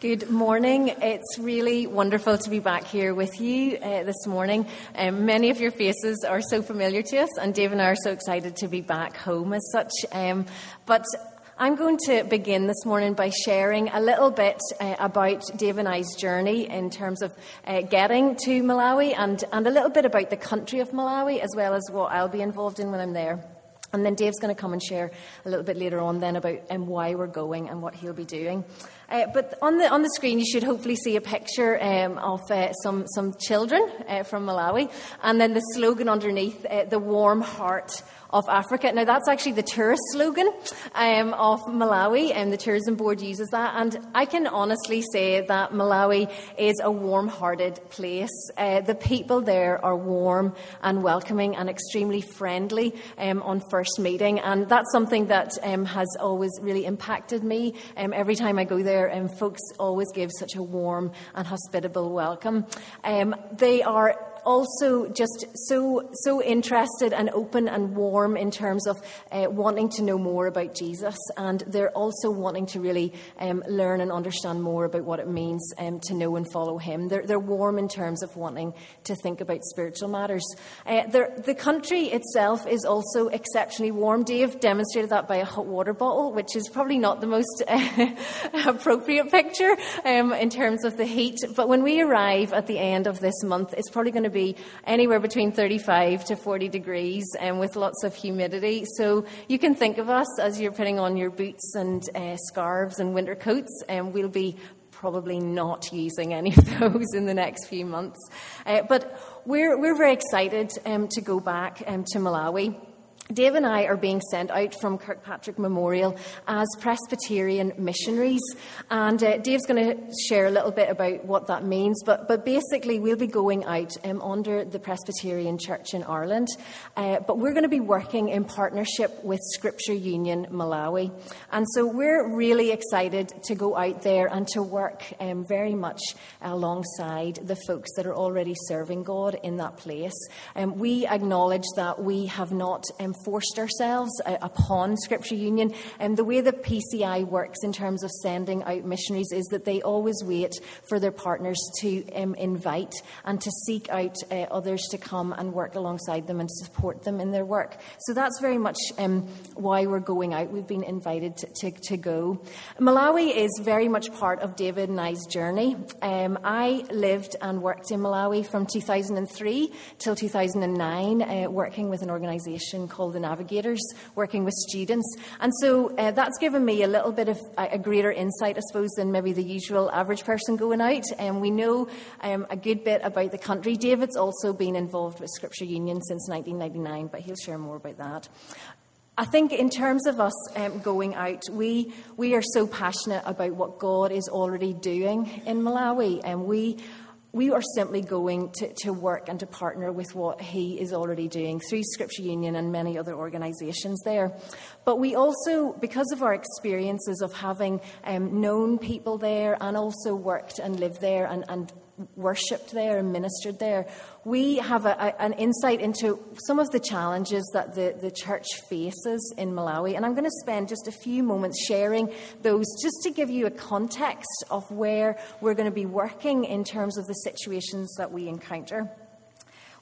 Good morning. It's really wonderful to be back here with you uh, this morning. Um, many of your faces are so familiar to us, and Dave and I are so excited to be back home as such. Um, but I'm going to begin this morning by sharing a little bit uh, about Dave and I's journey in terms of uh, getting to Malawi and, and a little bit about the country of Malawi as well as what I'll be involved in when I'm there. And then Dave's going to come and share a little bit later on then about um, why we're going and what he'll be doing. Uh, but on the on the screen, you should hopefully see a picture um, of uh, some some children uh, from Malawi, and then the slogan underneath: uh, "The warm heart of Africa. Now, that's actually the tourist slogan um, of Malawi, and the tourism board uses that. And I can honestly say that Malawi is a warm hearted place. Uh, the people there are warm and welcoming and extremely friendly um, on first meeting. And that's something that um, has always really impacted me. Um, every time I go there, um, folks always give such a warm and hospitable welcome. Um, they are also just so so interested and open and warm in terms of uh, wanting to know more about Jesus, and they're also wanting to really um, learn and understand more about what it means um, to know and follow Him. They're, they're warm in terms of wanting to think about spiritual matters. Uh, the country itself is also exceptionally warm. Dave demonstrated that by a hot water bottle, which is probably not the most uh, appropriate picture um, in terms of the heat. But when we arrive at the end of this month, it's probably going to be anywhere between 35 to 40 degrees and with lots of humidity. So you can think of us as you're putting on your boots and uh, scarves and winter coats, and we'll be probably not using any of those in the next few months. Uh, but we're, we're very excited um, to go back um, to Malawi. Dave and I are being sent out from Kirkpatrick Memorial as Presbyterian missionaries, and uh, Dave's going to share a little bit about what that means. But, but basically, we'll be going out um, under the Presbyterian Church in Ireland, uh, but we're going to be working in partnership with Scripture Union Malawi, and so we're really excited to go out there and to work um, very much alongside the folks that are already serving God in that place. Um, we acknowledge that we have not um, forced ourselves uh, upon Scripture Union. And the way that PCI works in terms of sending out missionaries is that they always wait for their partners to um, invite and to seek out uh, others to come and work alongside them and support them in their work. So that's very much um, why we're going out. We've been invited to, to, to, go. Malawi is very much part of David and I's journey. Um, I lived and worked in Malawi from 2003 till 2009, uh, working with an organisation called the navigators, working with students. And so uh, that's given me a little bit of a, a, greater insight, I suppose, than maybe the usual average person going out. And um, we know um, a good bit about the country. David's also been involved with Scripture Union since 1999, but he'll share more about that. I think, in terms of us um, going out, we, we are so passionate about what God is already doing in Malawi, and we we are simply going to, to work and to partner with what he is already doing through Scripture Union and many other organisations there. But we also, because of our experiences of having um, known people there and also worked and lived there and, and worshipped there and ministered there, we have a, a, an insight into some of the challenges that the, the church faces in Malawi. And I'm going to spend just a few moments sharing those just to give you a context of where we're going to be working in terms of the situations that we encounter.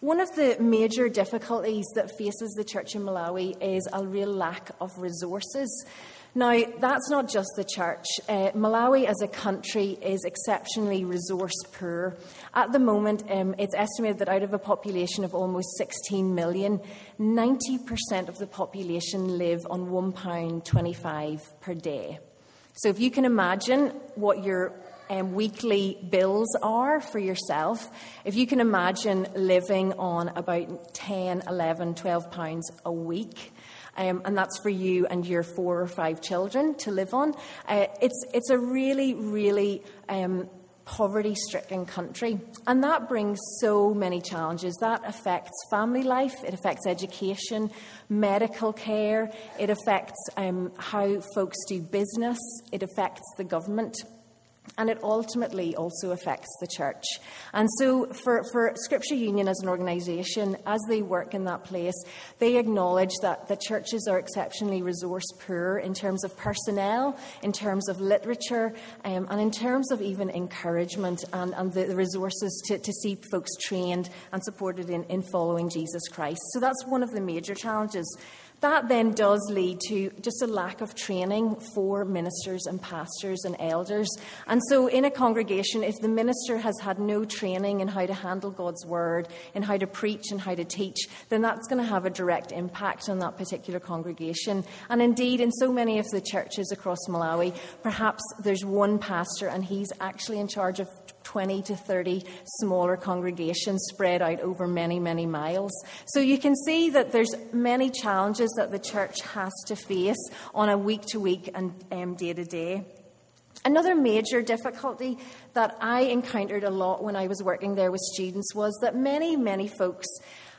One of the major difficulties that faces the church in Malawi is a real lack of resources. Now, that's not just the church. Uh, Malawi as a country is exceptionally resource poor. At the moment, um, it's estimated that out of a population of almost 16 million, 90% of the population live on £1.25 per day. So if you can imagine what your um, weekly bills are for yourself, if you can imagine living on about 10, 11, 12 pounds a week, um, and that's for you and your four or five children to live on. Uh, it's, it's a really, really um, poverty stricken country. And that brings so many challenges. That affects family life, it affects education, medical care, it affects um, how folks do business, it affects the government. And it ultimately also affects the church. And so, for, for Scripture Union as an organisation, as they work in that place, they acknowledge that the churches are exceptionally resource poor in terms of personnel, in terms of literature, um, and in terms of even encouragement and, and the, the resources to, to see folks trained and supported in, in following Jesus Christ. So, that's one of the major challenges. That then does lead to just a lack of training for ministers and pastors and elders. And so, in a congregation, if the minister has had no training in how to handle God's word, in how to preach and how to teach, then that's going to have a direct impact on that particular congregation. And indeed, in so many of the churches across Malawi, perhaps there's one pastor and he's actually in charge of 20 to 30 smaller congregations spread out over many, many miles. So you can see that there's many challenges that the church has to face on a week to week and day to day. Another major difficulty that I encountered a lot when I was working there with students was that many, many folks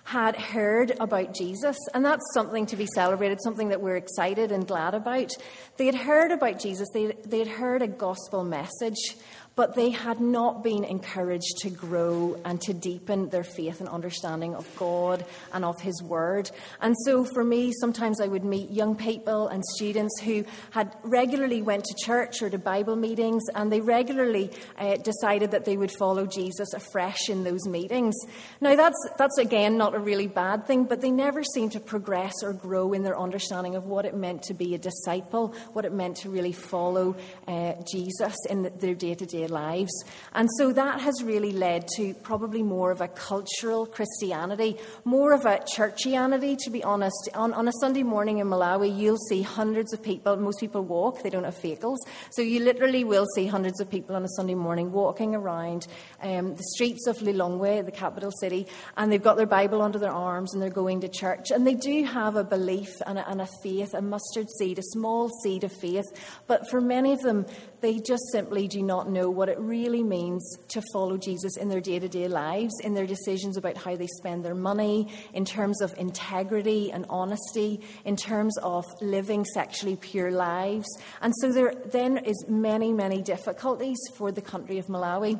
had heard about Jesus, and that's something to be celebrated, something that we're excited and glad about. They had heard about Jesus, they, they had heard a gospel message, but they had not been encouraged to grow and to deepen their faith and understanding of God and of His Word. And so for me, sometimes I would meet young people and students who had regularly went to church or to Bible meetings, and they regularly uh, decided that they would follow Jesus afresh in those meetings. Now, that's, that's again not a really bad thing, but they never seemed to progress or grow in their understanding of what it meant to be a disciple, what it meant to really follow uh, Jesus in their day to day lives. And so that has really led to probably more of a cultural Christianity, more of a churchianity, to be honest. On, on a Sunday morning in Malawi, you'll see hundreds of people. Most people walk, they don't have vehicles. So you literally will see hundreds of people on a Sunday morning walking around um, the streets of Lilongwe, the capital city, and they've got their Bible under their arms and they're going to church. And they do have a belief and a, and a faith, a mustard seed, a small seed of faith. But for many of them, they just simply do not know what it really means to follow Jesus in their day to day lives, in their decisions about how they spend their money, in terms of integrity and honesty, in terms of living sexually pure lives. And so there then is many, many difficulties for the country of Malawi.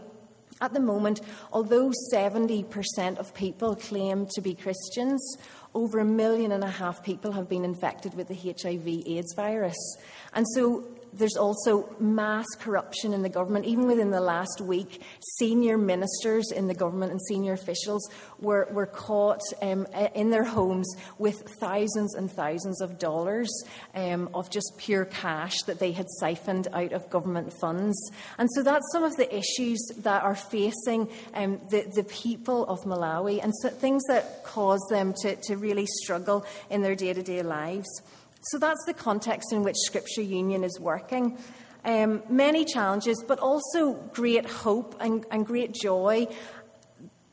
At the moment, although 70% of people claim to be Christians, over a million and a half people have been infected with the HIV AIDS virus. And so there's also mass corruption in the government. Even within the last week, senior ministers in the government and senior officials were, were caught um, in their homes with thousands and thousands of dollars um, of just pure cash that they had siphoned out of government funds. And so that's some of the issues that are facing um, the, the people of Malawi and so things that cause them to, to really struggle in their day to day lives. So that's the context in which Scripture Union is working. Um, many challenges, but also great hope and, and great joy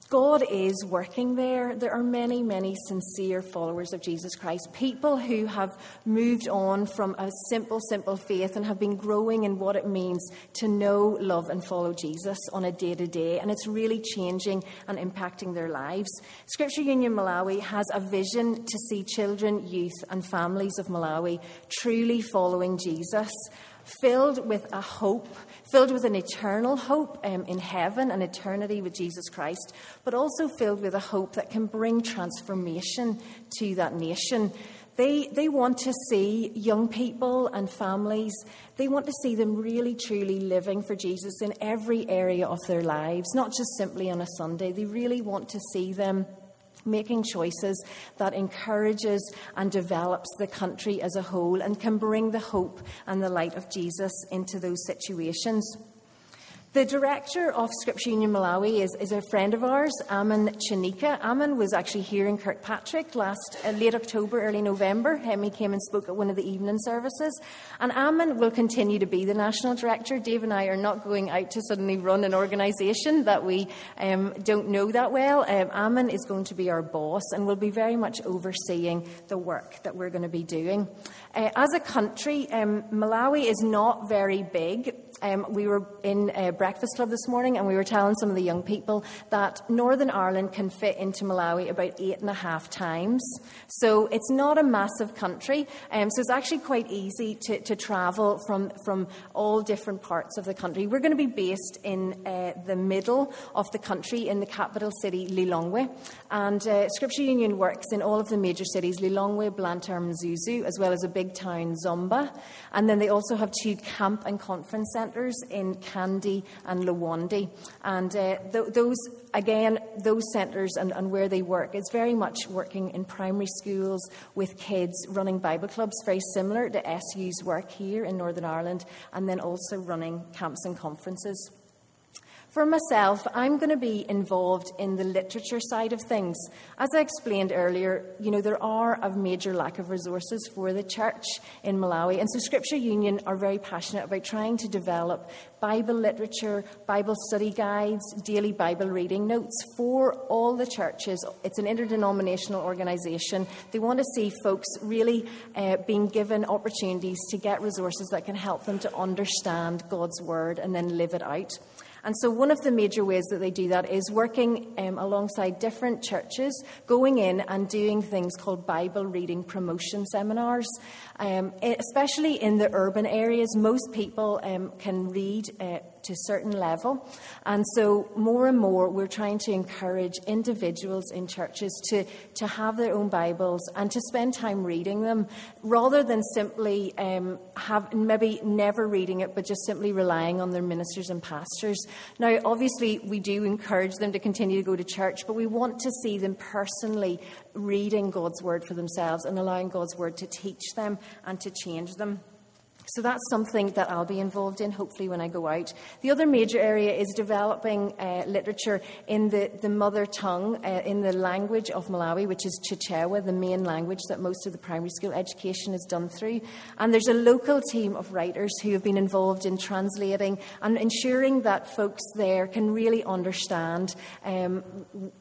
God is working there. There are many, many sincere followers of Jesus Christ, people who have moved on from a simple, simple faith and have been growing in what it means to know, love, and follow Jesus on a day to day. And it's really changing and impacting their lives. Scripture Union Malawi has a vision to see children, youth, and families of Malawi truly following Jesus filled with a hope, filled with an eternal hope um, in heaven and eternity with Jesus Christ, but also filled with a hope that can bring transformation to that nation. They, they want to see young people and families, they want to see them really truly living for Jesus in every area of their lives, not just simply on a Sunday. They really want to see them making choices that encourages and develops the country as a whole and can bring the hope and the light of Jesus into those situations. The director of Scripture Union Malawi is, is a friend of ours, Aman Chanika. Aman was actually here in Kirkpatrick last uh, late October, early November. Hemi came and spoke at one of the evening services. And Aman will continue to be the national director. Dave and I are not going out to suddenly run an organisation that we um, don't know that well. Um, is going to be our boss and will be very much overseeing the work that we're going to be doing. Uh, as a country, um, Malawi is not very big. Um, we were in a breakfast club this morning and we were telling some of the young people that Northern Ireland can fit into Malawi about eight and a half times. So it's not a massive country. Um, so it's actually quite easy to, to travel from, from all different parts of the country. We're going to be based in uh, the middle of the country in the capital city, Lilongwe. And uh, Scripture Union works in all of the major cities, Lilongwe, Blantyre, Mzuzu, as well as a big town, Zomba. And then they also have two camp and conference centres in Kandy and Liwonde. And uh, th- those, again, those centres and, and where they work is very much working in primary schools with kids, running Bible clubs, very similar to SU's work here in Northern Ireland, and then also running camps and conferences. For myself, I'm going to be involved in the literature side of things. As I explained earlier, you know, there are a major lack of resources for the church in Malawi. And so Scripture Union are very passionate about trying to develop Bible literature, Bible study guides, daily Bible reading notes for all the churches. It's an interdenominational organisation. They want to see folks really uh, being given opportunities to get resources that can help them to understand God's Word and then live it out. And so, one of the major ways that they do that is working um, alongside different churches, going in and doing things called Bible reading promotion seminars. Um, especially in the urban areas, most people um, can read uh, to a certain level. And so, more and more, we're trying to encourage individuals in churches to, to have their own Bibles and to spend time reading them rather than simply um, have maybe never reading it, but just simply relying on their ministers and pastors. Now, obviously, we do encourage them to continue to go to church, but we want to see them personally reading God's word for themselves and allowing God's word to teach them and to change them. So that's something that I'll be involved in, hopefully, when I go out. The other major area is developing uh, literature in the, the mother tongue, uh, in the language of Malawi, which is Chichewa, the main language that most of the primary school education is done through. And there's a local team of writers who have been involved in translating and ensuring that folks there can really understand um,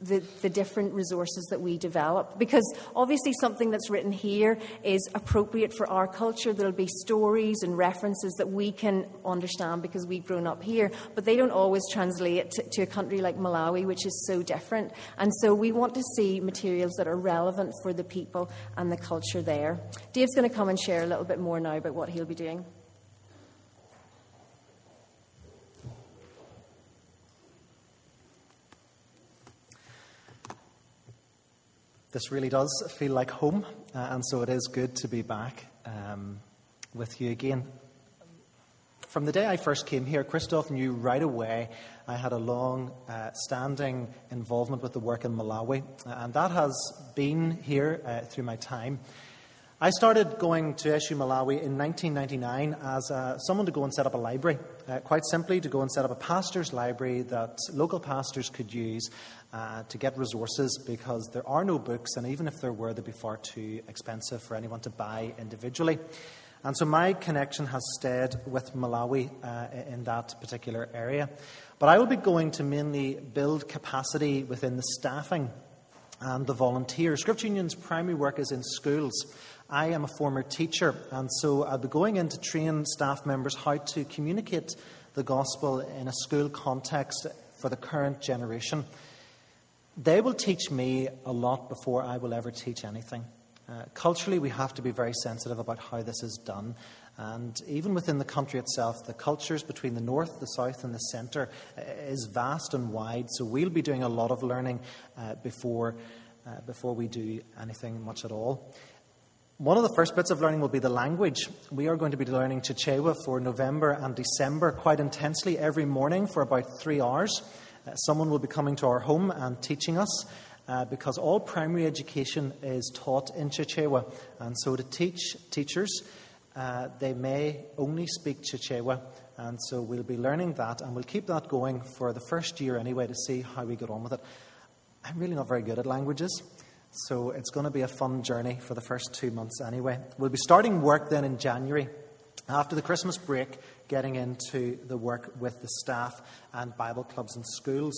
the, the different resources that we develop. Because obviously, something that's written here is appropriate for our culture. There'll be stories and references that we can understand because we've grown up here, but they don't always translate to, to a country like Malawi, which is so different. And so we want to see materials that are relevant for the people and the culture there. Dave's going to come and share a little bit more now about what he'll be doing. This really does feel like home, uh, and so it is good to be back. Um, with you again. From the day I first came here, Christoph knew right away I had a long uh, standing involvement with the work in Malawi, and that has been here uh, through my time. I started going to SU Malawi in 1999 as uh, someone to go and set up a library, uh, quite simply to go and set up a pastor's library that local pastors could use uh, to get resources because there are no books, and even if there were, they'd be far too expensive for anyone to buy individually. And so my connection has stayed with Malawi uh, in that particular area. But I will be going to mainly build capacity within the staffing and the volunteers. Scripture Union's primary work is in schools. I am a former teacher, and so I'll be going in to train staff members how to communicate the gospel in a school context for the current generation. They will teach me a lot before I will ever teach anything. Uh, culturally, we have to be very sensitive about how this is done. And even within the country itself, the cultures between the north, the south, and the centre uh, is vast and wide. So we'll be doing a lot of learning uh, before, uh, before we do anything much at all. One of the first bits of learning will be the language. We are going to be learning Chichewa for November and December quite intensely every morning for about three hours. Uh, someone will be coming to our home and teaching us uh, because all primary education is taught in Chichewa. And so to teach teachers, uh, they may only speak Chichewa. And so we'll be learning that, and we'll keep that going for the first year anyway to see how we get on with it. I'm really not very good at languages, so it's going to be a fun journey for the first two months anyway. We'll be starting work then in January. After the Christmas break, getting into the work with the staff and Bible clubs and schools.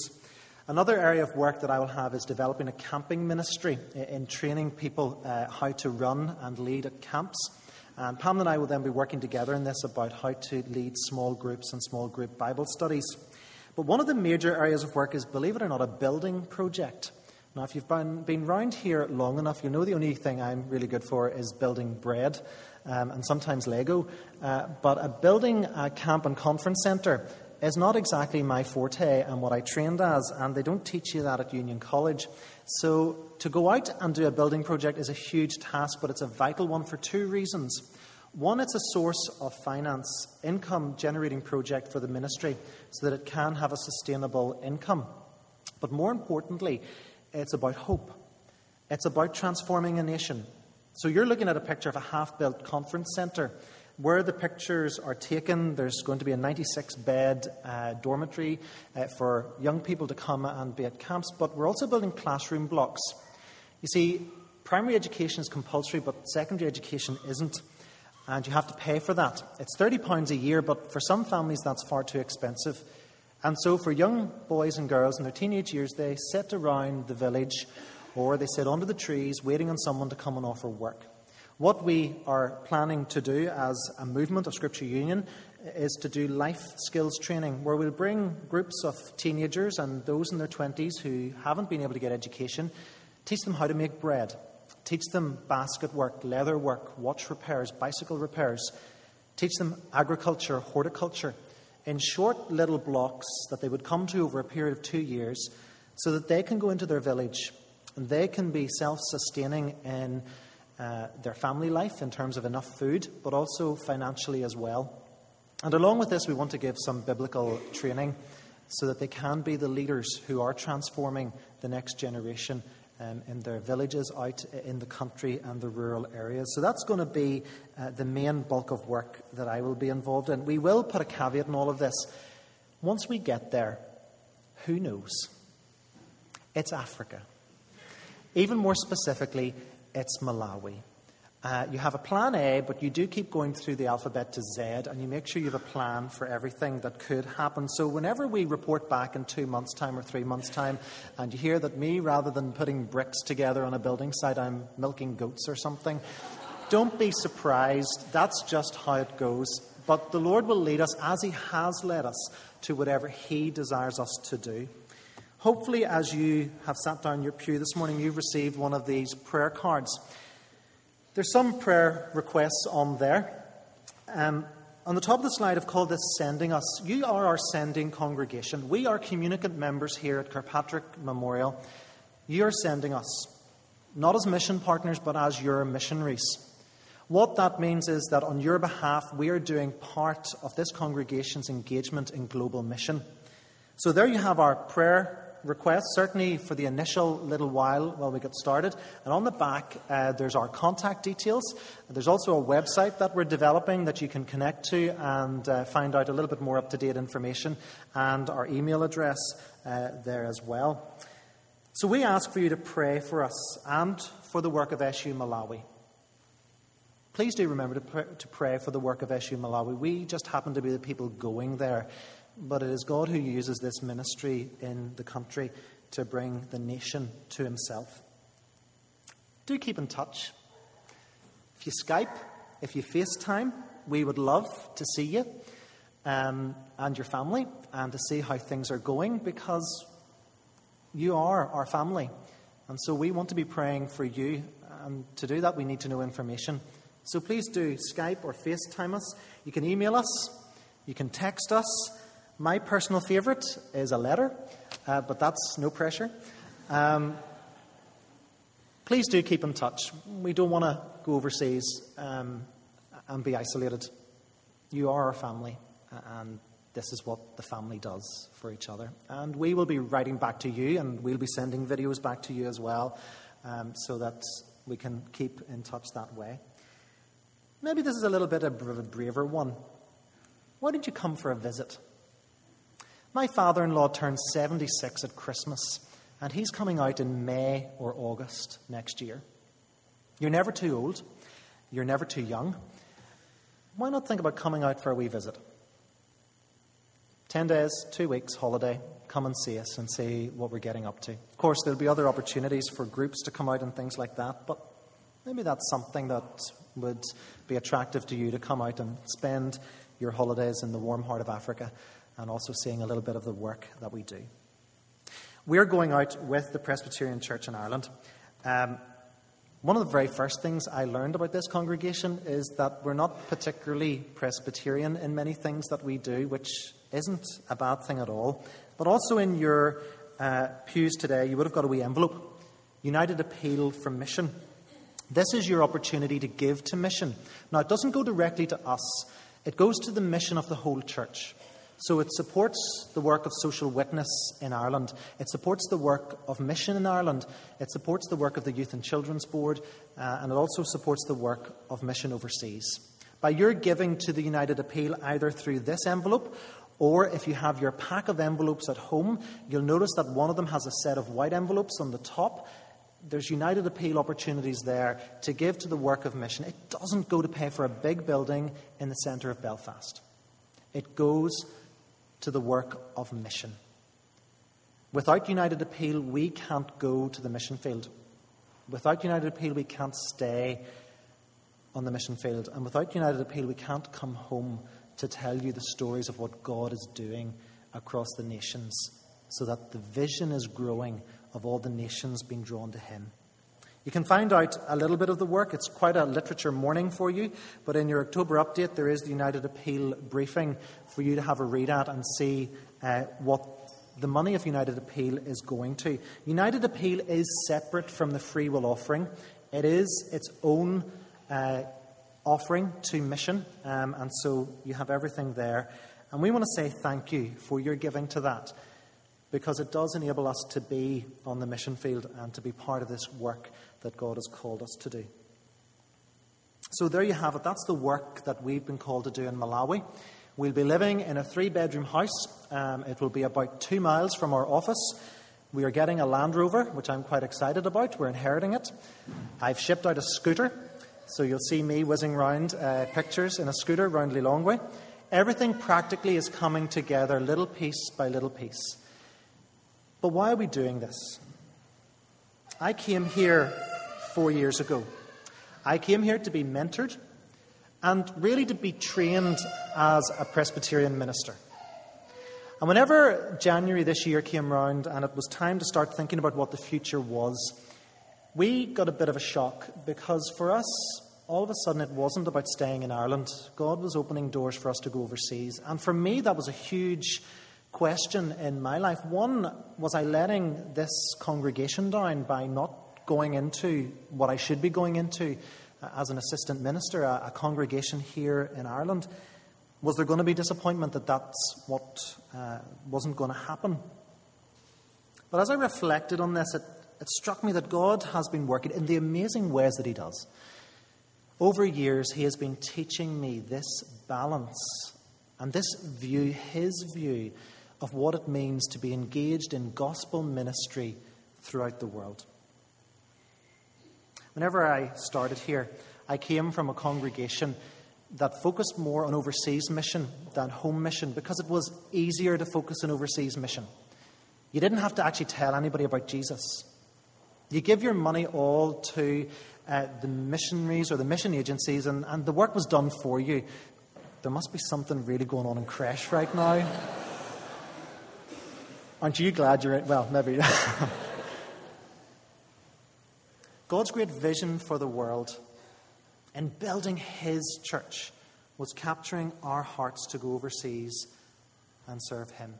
Another area of work that I will have is developing a camping ministry in training people uh, how to run and lead at camps. And Pam and I will then be working together in this about how to lead small groups and small group Bible studies. But one of the major areas of work is, believe it or not, a building project. Now, if you've been, been round here long enough, you know the only thing I'm really good for is building bread um, and sometimes Lego. Uh, but a building a camp and conference centre is not exactly my forte and what I trained as, and they don't teach you that at Union College. So, to go out and do a building project is a huge task, but it's a vital one for two reasons. One, it's a source of finance, income generating project for the ministry so that it can have a sustainable income. But more importantly, it's about hope. It's about transforming a nation. So you're looking at a picture of a half built conference centre. Where the pictures are taken, there's going to be a 96 bed uh, dormitory uh, for young people to come and be at camps, but we're also building classroom blocks. You see, primary education is compulsory, but secondary education isn't, and you have to pay for that. It's £30 a year, but for some families that's far too expensive. And so, for young boys and girls in their teenage years, they sit around the village or they sit under the trees waiting on someone to come and offer work. What we are planning to do as a movement of Scripture Union is to do life skills training, where we'll bring groups of teenagers and those in their 20s who haven't been able to get education, teach them how to make bread, teach them basket work, leather work, watch repairs, bicycle repairs, teach them agriculture, horticulture, in short little blocks that they would come to over a period of two years so that they can go into their village and they can be self sustaining in uh, their family life in terms of enough food, but also financially as well. And along with this, we want to give some biblical training so that they can be the leaders who are transforming the next generation um, in their villages, out in the country and the rural areas. So that's going to be uh, the main bulk of work that I will be involved in. We will put a caveat in all of this. Once we get there, who knows? It's Africa. Even more specifically, it's Malawi. Uh, you have a plan A, but you do keep going through the alphabet to Z, and you make sure you have a plan for everything that could happen. So, whenever we report back in two months' time or three months' time, and you hear that me, rather than putting bricks together on a building site, I'm milking goats or something, don't be surprised. That's just how it goes. But the Lord will lead us, as He has led us, to whatever He desires us to do. Hopefully, as you have sat down your pew this morning, you've received one of these prayer cards. There's some prayer requests on there. Um, on the top of the slide, I've called this Sending Us. You are our sending congregation. We are communicant members here at Kirkpatrick Memorial. You are sending us, not as mission partners, but as your missionaries. What that means is that on your behalf, we are doing part of this congregation's engagement in global mission. So there you have our prayer requests, certainly for the initial little while while we get started. And on the back, uh, there's our contact details. There's also a website that we're developing that you can connect to and uh, find out a little bit more up to date information, and our email address uh, there as well. So we ask for you to pray for us and for the work of SU Malawi. Please do remember to to pray for the work of SU Malawi. We just happen to be the people going there but it is God who uses this ministry in the country to bring the nation to Himself. Do keep in touch. If you Skype, if you FaceTime, we would love to see you um, and your family and to see how things are going because you are our family. And so we want to be praying for you. And to do that, we need to know information. So please do Skype or FaceTime us. You can email us, you can text us. My personal favourite is a letter, uh, but that's no pressure. Um, please do keep in touch. We don't want to go overseas um, and be isolated. You are our family, and this is what the family does for each other. And we will be writing back to you, and we'll be sending videos back to you as well, um, so that we can keep in touch that way. Maybe this is a little bit of a braver one. Why didn't you come for a visit? My father in law turns 76 at Christmas, and he's coming out in May or August next year. You're never too old, you're never too young. Why not think about coming out for a wee visit? 10 days, two weeks, holiday, come and see us and see what we're getting up to. Of course, there'll be other opportunities for groups to come out and things like that, but maybe that's something that would be attractive to you to come out and spend your holidays in the warm heart of Africa and also seeing a little bit of the work that we do. We're going out with the Presbyterian Church in Ireland. Um, one of the very first things I learned about this congregation is that we're not particularly Presbyterian in many things that we do, which isn't a bad thing at all. But also in your uh, pews today, you would have got a wee envelope United Appeal for Mission. This is your opportunity to give to mission. Now, it doesn't go directly to us, it goes to the mission of the whole church. So it supports the work of social witness in Ireland. It supports the work of mission in Ireland. It supports the work of the Youth and Children's Board. Uh, and it also supports the work of mission overseas. By your giving to the United Appeal, either through this envelope or if you have your pack of envelopes at home, you'll notice that one of them has a set of white envelopes on the top. There's United Appeal opportunities there to give to the work of mission. It doesn't go to pay for a big building in the centre of Belfast, it goes to the work of mission. Without United Appeal, we can't go to the mission field. Without United Appeal, we can't stay on the mission field. And without United Appeal, we can't come home to tell you the stories of what God is doing across the nations so that the vision is growing of all the nations being drawn to Him. You can find out a little bit of the work. It's quite a literature morning for you, but in your October update, there is the United Appeal briefing for you to have a read at and see uh, what the money of United Appeal is going to. United Appeal is separate from the free will offering, it is its own uh, offering to mission, um, and so you have everything there. And we want to say thank you for your giving to that because it does enable us to be on the mission field and to be part of this work that God has called us to do. So there you have it. That's the work that we've been called to do in Malawi. We'll be living in a three bedroom house. Um, it will be about two miles from our office. We are getting a Land Rover, which I'm quite excited about. We're inheriting it. I've shipped out a scooter, so you'll see me whizzing around uh, pictures in a scooter round Lilongwe. Everything practically is coming together little piece by little piece. But why are we doing this? I came here four years ago. I came here to be mentored and really to be trained as a Presbyterian minister. And whenever January this year came round and it was time to start thinking about what the future was, we got a bit of a shock because for us, all of a sudden it wasn't about staying in Ireland. God was opening doors for us to go overseas. And for me, that was a huge question in my life. One, was I letting this congregation down by not going into what I should be going into uh, as an assistant minister, a, a, congregation here in Ireland? Was there going to be disappointment that that's what uh, wasn't going to happen? But as I reflected on this, it, it struck me that God has been working in the amazing ways that He does. Over years, He has been teaching me this balance and this view, His view of what it means to be engaged in gospel ministry throughout the world. Whenever I started here, I came from a congregation that focused more on overseas mission than home mission because it was easier to focus on overseas mission. You didn't have to actually tell anybody about Jesus. You give your money all to uh, the missionaries or the mission agencies, and, and the work was done for you. There must be something really going on in Creche right now. Aren't you glad you're in? Well, maybe. God's great vision for the world in building His church was capturing our hearts to go overseas and serve Him.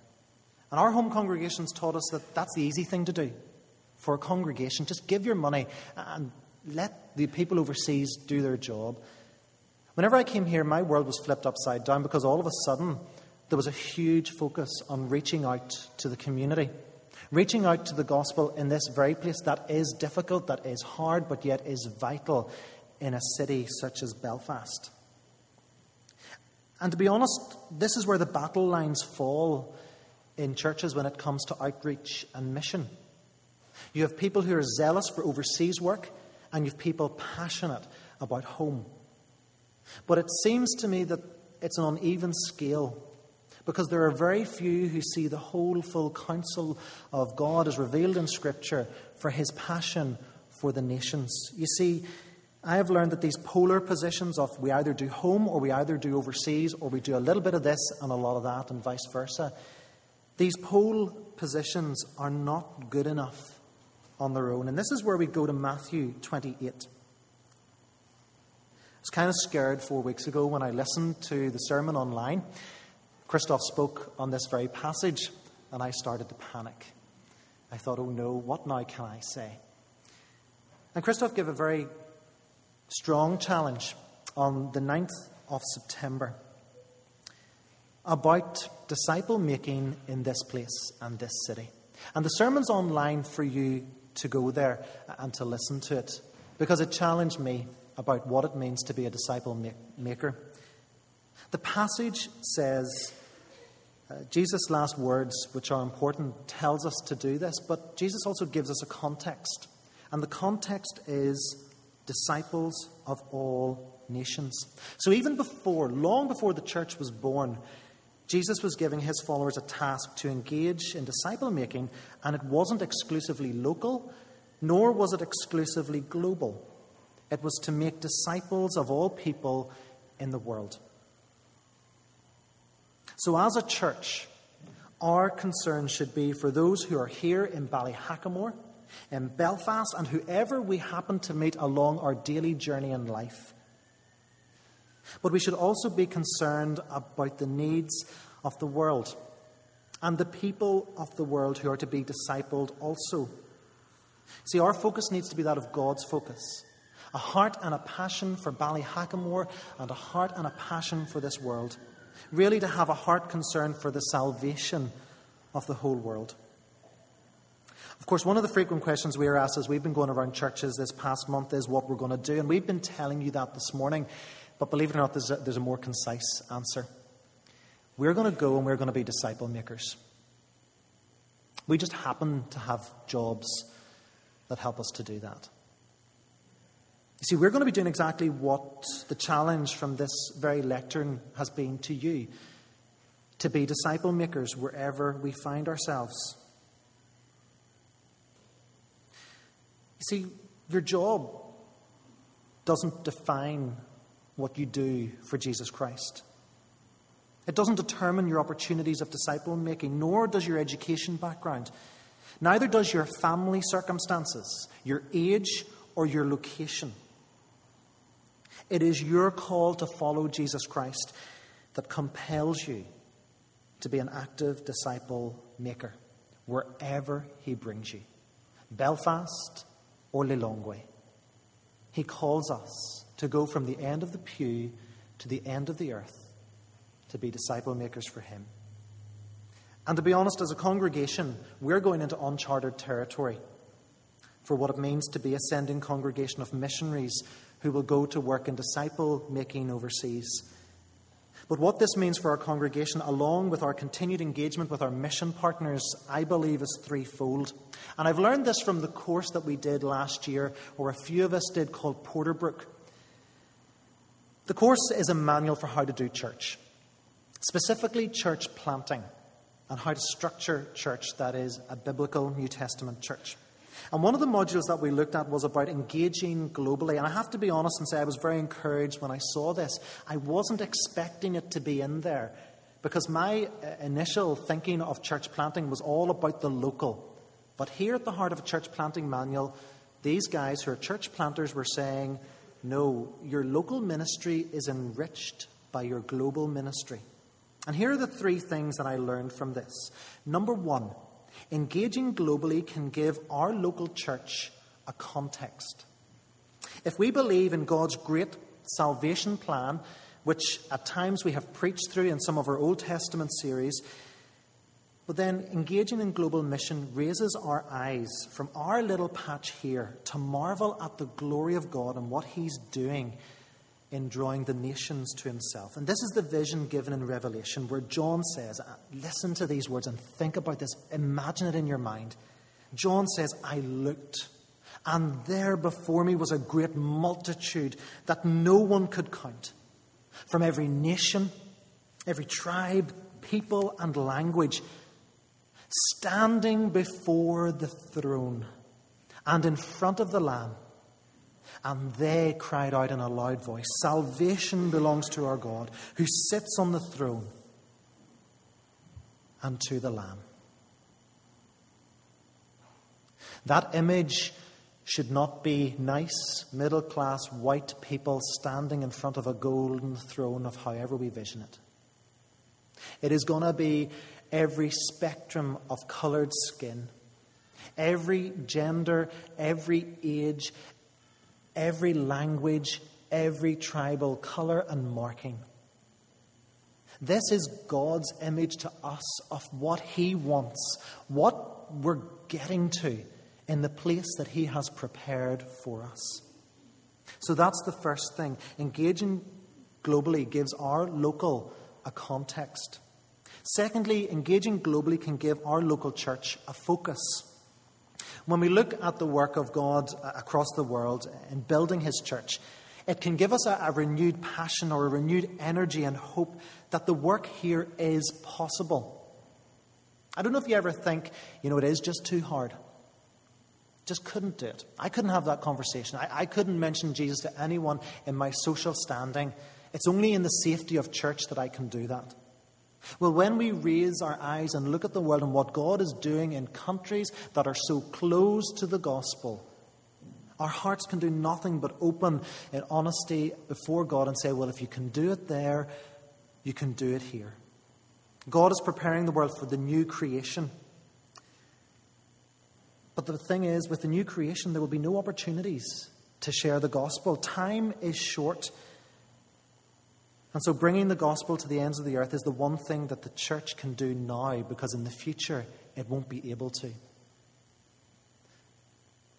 And our home congregations taught us that that's the easy thing to do for a congregation. Just give your money and let the people overseas do their job. Whenever I came here, my world was flipped upside down because all of a sudden there was a huge focus on reaching out to the community, reaching out to the gospel in this very place that is difficult, that is hard, but yet is vital in a city such as Belfast. And to be honest, this is where the battle lines fall in churches when it comes to outreach and mission. You have people who are zealous for overseas work, and you have people passionate about home. But it seems to me that it's an uneven scale because there are very few who see the whole full counsel of God as revealed in Scripture for his passion for the nations. You see, I have learned that these polar positions of we either do home or we either do overseas or we do a little bit of this and a lot of that and vice versa, these pole positions are not good enough on their own. And this is where we go to Matthew 28. I was kind of scared four weeks ago when I listened to the sermon online. Christoph spoke on this very passage, and I started to panic. I thought, oh no, what now can I say? And Christoph gave a very strong challenge on the 9th of September about disciple making in this place and this city. And the sermon's online for you to go there and to listen to it because it challenged me about what it means to be a disciple maker. The passage says, uh, Jesus' last words, which are important, tells us to do this, but Jesus also gives us a context. And the context is disciples of all nations. So even before, long before the church was born, Jesus was giving his followers a task to engage in disciple making, and it wasn't exclusively local, nor was it exclusively global. It was to make disciples of all people in the world. So, as a church, our concern should be for those who are here in Ballyhackamore in Belfast and whoever we happen to meet along our daily journey in life. But we should also be concerned about the needs of the world and the people of the world who are to be discipled also. See, our focus needs to be that of God's focus a heart and a passion for Ballyhackamore and a heart and a passion for this world. Really, to have a heart concern for the salvation of the whole world. Of course, one of the frequent questions we are asked as we've been going around churches this past month is what we're going to do. And we've been telling you that this morning. But believe it or not, there's a, there's a more concise answer. We're going to go and we're going to be disciple makers. We just happen to have jobs that help us to do that. You see, we're going to be doing exactly what the challenge from this very lectern has been to you to be disciple makers wherever we find ourselves. You see, your job doesn't define what you do for Jesus Christ. It doesn't determine your opportunities of disciple making, nor does your education background. Neither does your family circumstances, your age, or your location. It is your call to follow Jesus Christ that compels you to be an active disciple maker wherever he brings you. Belfast, or Lilongwe. He calls us to go from the end of the pew to the end of the earth to be disciple makers for Him. And to be honest, as a congregation, we're going into uncharted territory for what it means to be a sending congregation of missionaries who will go to work in disciple making overseas but what this means for our congregation, along with our continued engagement with our mission partners, I believe is threefold. And I've learned this from the course that we did last year, or a few of us did, called Porterbrook. The course is a manual for how to do church, specifically church planting, and how to structure church that is a biblical New Testament church. And one of the modules that we looked at was about engaging globally. And I have to be honest and say I was very encouraged when I saw this. I wasn't expecting it to be in there because my uh, initial thinking of church planting was all about the local. But here at the heart of a church planting manual, these guys who are church planters were saying, no, your local ministry is enriched by your global ministry. And here are the three things that I learned from this. Number one, Engaging globally can give our local church a context. If we believe in God's great salvation plan, which at times we have preached through in some of our Old Testament series, but then engaging in global mission raises our eyes from our little patch here to marvel at the glory of God and what He's doing in drawing the nations to himself. And this is the vision given in Revelation where John says, uh, Listen to these words and think about this, imagine it in your mind. John says, I looked, and there before me was a great multitude that no one could count, from every nation, every tribe, people, and language, standing before the throne and in front of the Lamb And they cried out in a loud voice Salvation belongs to our God, who sits on the throne, and to the Lamb. That image should not be nice, middle class, white people standing in front of a golden throne of however we vision it. It is going to be every spectrum of coloured skin, every gender, every age, every language, every tribal colour and marking. This is God's image to us of what He wants, what we're getting to in the place that He has prepared for us. So that's the first thing. Engaging globally gives our local a context. Secondly, engaging globally can give our local church a focus. When we look at the work of God uh, across the world in building His church, it can give us a, a, renewed passion or a renewed energy and hope that the work here is possible. I don't know if you ever think, you know, it is just too hard. Just couldn't do it. I couldn't have that conversation. I, I couldn't mention Jesus to anyone in my social standing. It's only in the safety of church that I can do that. Well, when we raise our eyes and look at the world and what God is doing in countries that are so close to the gospel, our hearts can do nothing but open in honesty before God and say, Well, if you can do it there, you can do it here. God is preparing the world for the new creation. But the thing is, with the new creation, there will be no opportunities to share the gospel. Time is short. And so, bringing the gospel to the ends of the earth is the one thing that the church can do now because in the future it won't be able to.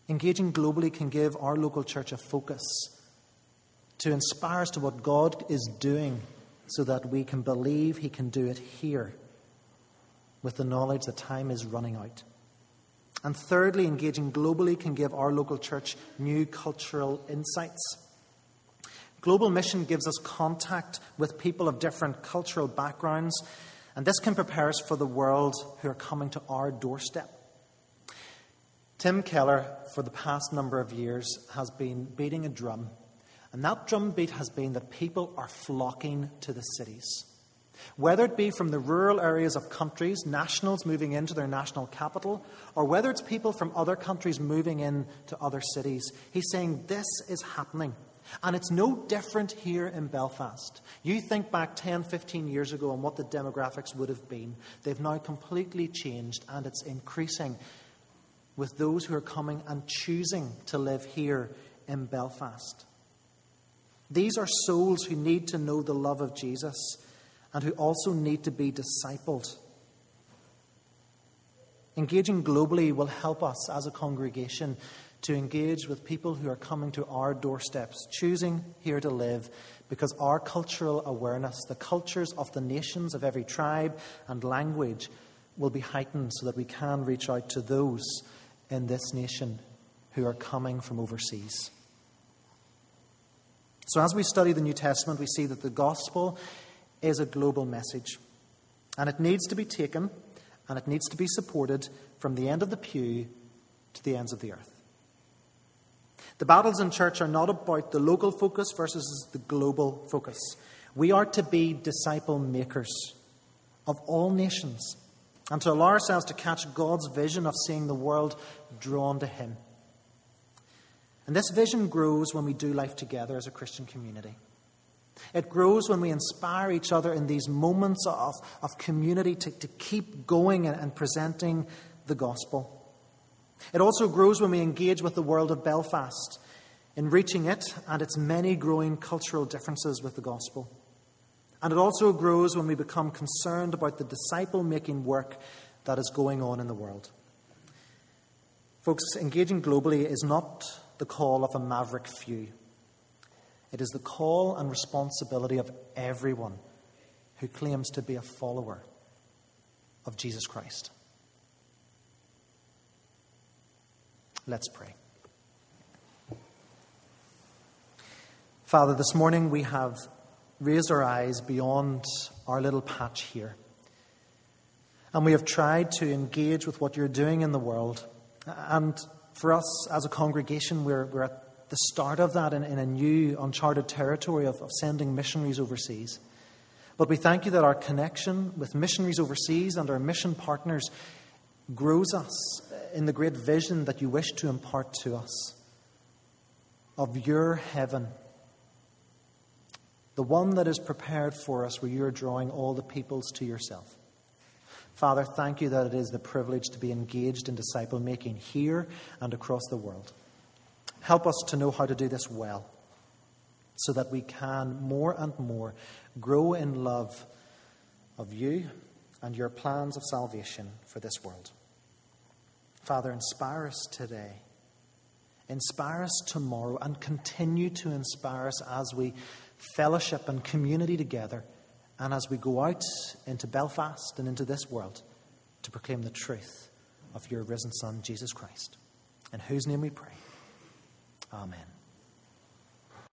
Engaging globally can give our local church a focus to inspire us to what God is doing so that we can believe He can do it here with the knowledge that time is running out. And thirdly, engaging globally can give our local church new cultural insights. Global mission gives us contact with people of different cultural backgrounds, and this can prepare us for the world who are coming to our doorstep. Tim Keller, for the past number of years, has been beating a drum, and that drum beat has been that people are flocking to the cities. Whether it be from the rural areas of countries, nationals moving into their national capital, or whether it's people from other countries moving into other cities, he's saying this is happening. And it's no different here in Belfast. You think back 10, 15 years ago and what the demographics would have been. They've now completely changed, and it's increasing with those who are coming and choosing to live here in Belfast. These are souls who need to know the love of Jesus and who also need to be discipled. Engaging globally will help us as a congregation to engage with people who are coming to our doorsteps, choosing here to live, because our cultural awareness, the cultures of the nations of every tribe and language, will be heightened so that we can reach out to those in this nation who are coming from overseas. So, as we study the New Testament, we see that the gospel is a global message. And it needs to be taken and it needs to be supported from the end of the pew to the ends of the earth. The battles in church are not about the local focus versus the global focus. We are to be disciple makers of all nations and to allow ourselves to catch God's vision of seeing the world drawn to Him. And this vision grows when we do life together as a Christian community. It grows when we inspire each other in these moments of, of community to, to keep going and, and presenting the gospel. It also grows when we engage with the world of Belfast in reaching it and its many growing cultural differences with the gospel. And it also grows when we become concerned about the disciple making work that is going on in the world. Folks, engaging globally is not the call of a maverick few. It is the call and responsibility of everyone who claims to be a follower of Jesus Christ. Let's pray. Father, this morning we have raised our eyes beyond our little patch here. And we have tried to engage with what you're doing in the world. And for us as a congregation, we're, we're at the start of that in, in a new, uncharted territory of, of sending missionaries overseas. But we thank you that our connection with missionaries overseas and our mission partners grows us in the great vision that you wish to impart to us of your heaven, the one that is prepared for us where you are drawing all the peoples to yourself. Father, thank you that it is the privilege to be engaged in disciple making here and across the world. Help us to know how to do this well so that we can more and more grow in love of you and your plans of salvation for this world. Father, inspire us today. Inspire us tomorrow and continue to inspire us as we fellowship and community together and as we go out into Belfast and into this world to proclaim the truth of your risen Son, Jesus Christ. In whose name we pray. Amen.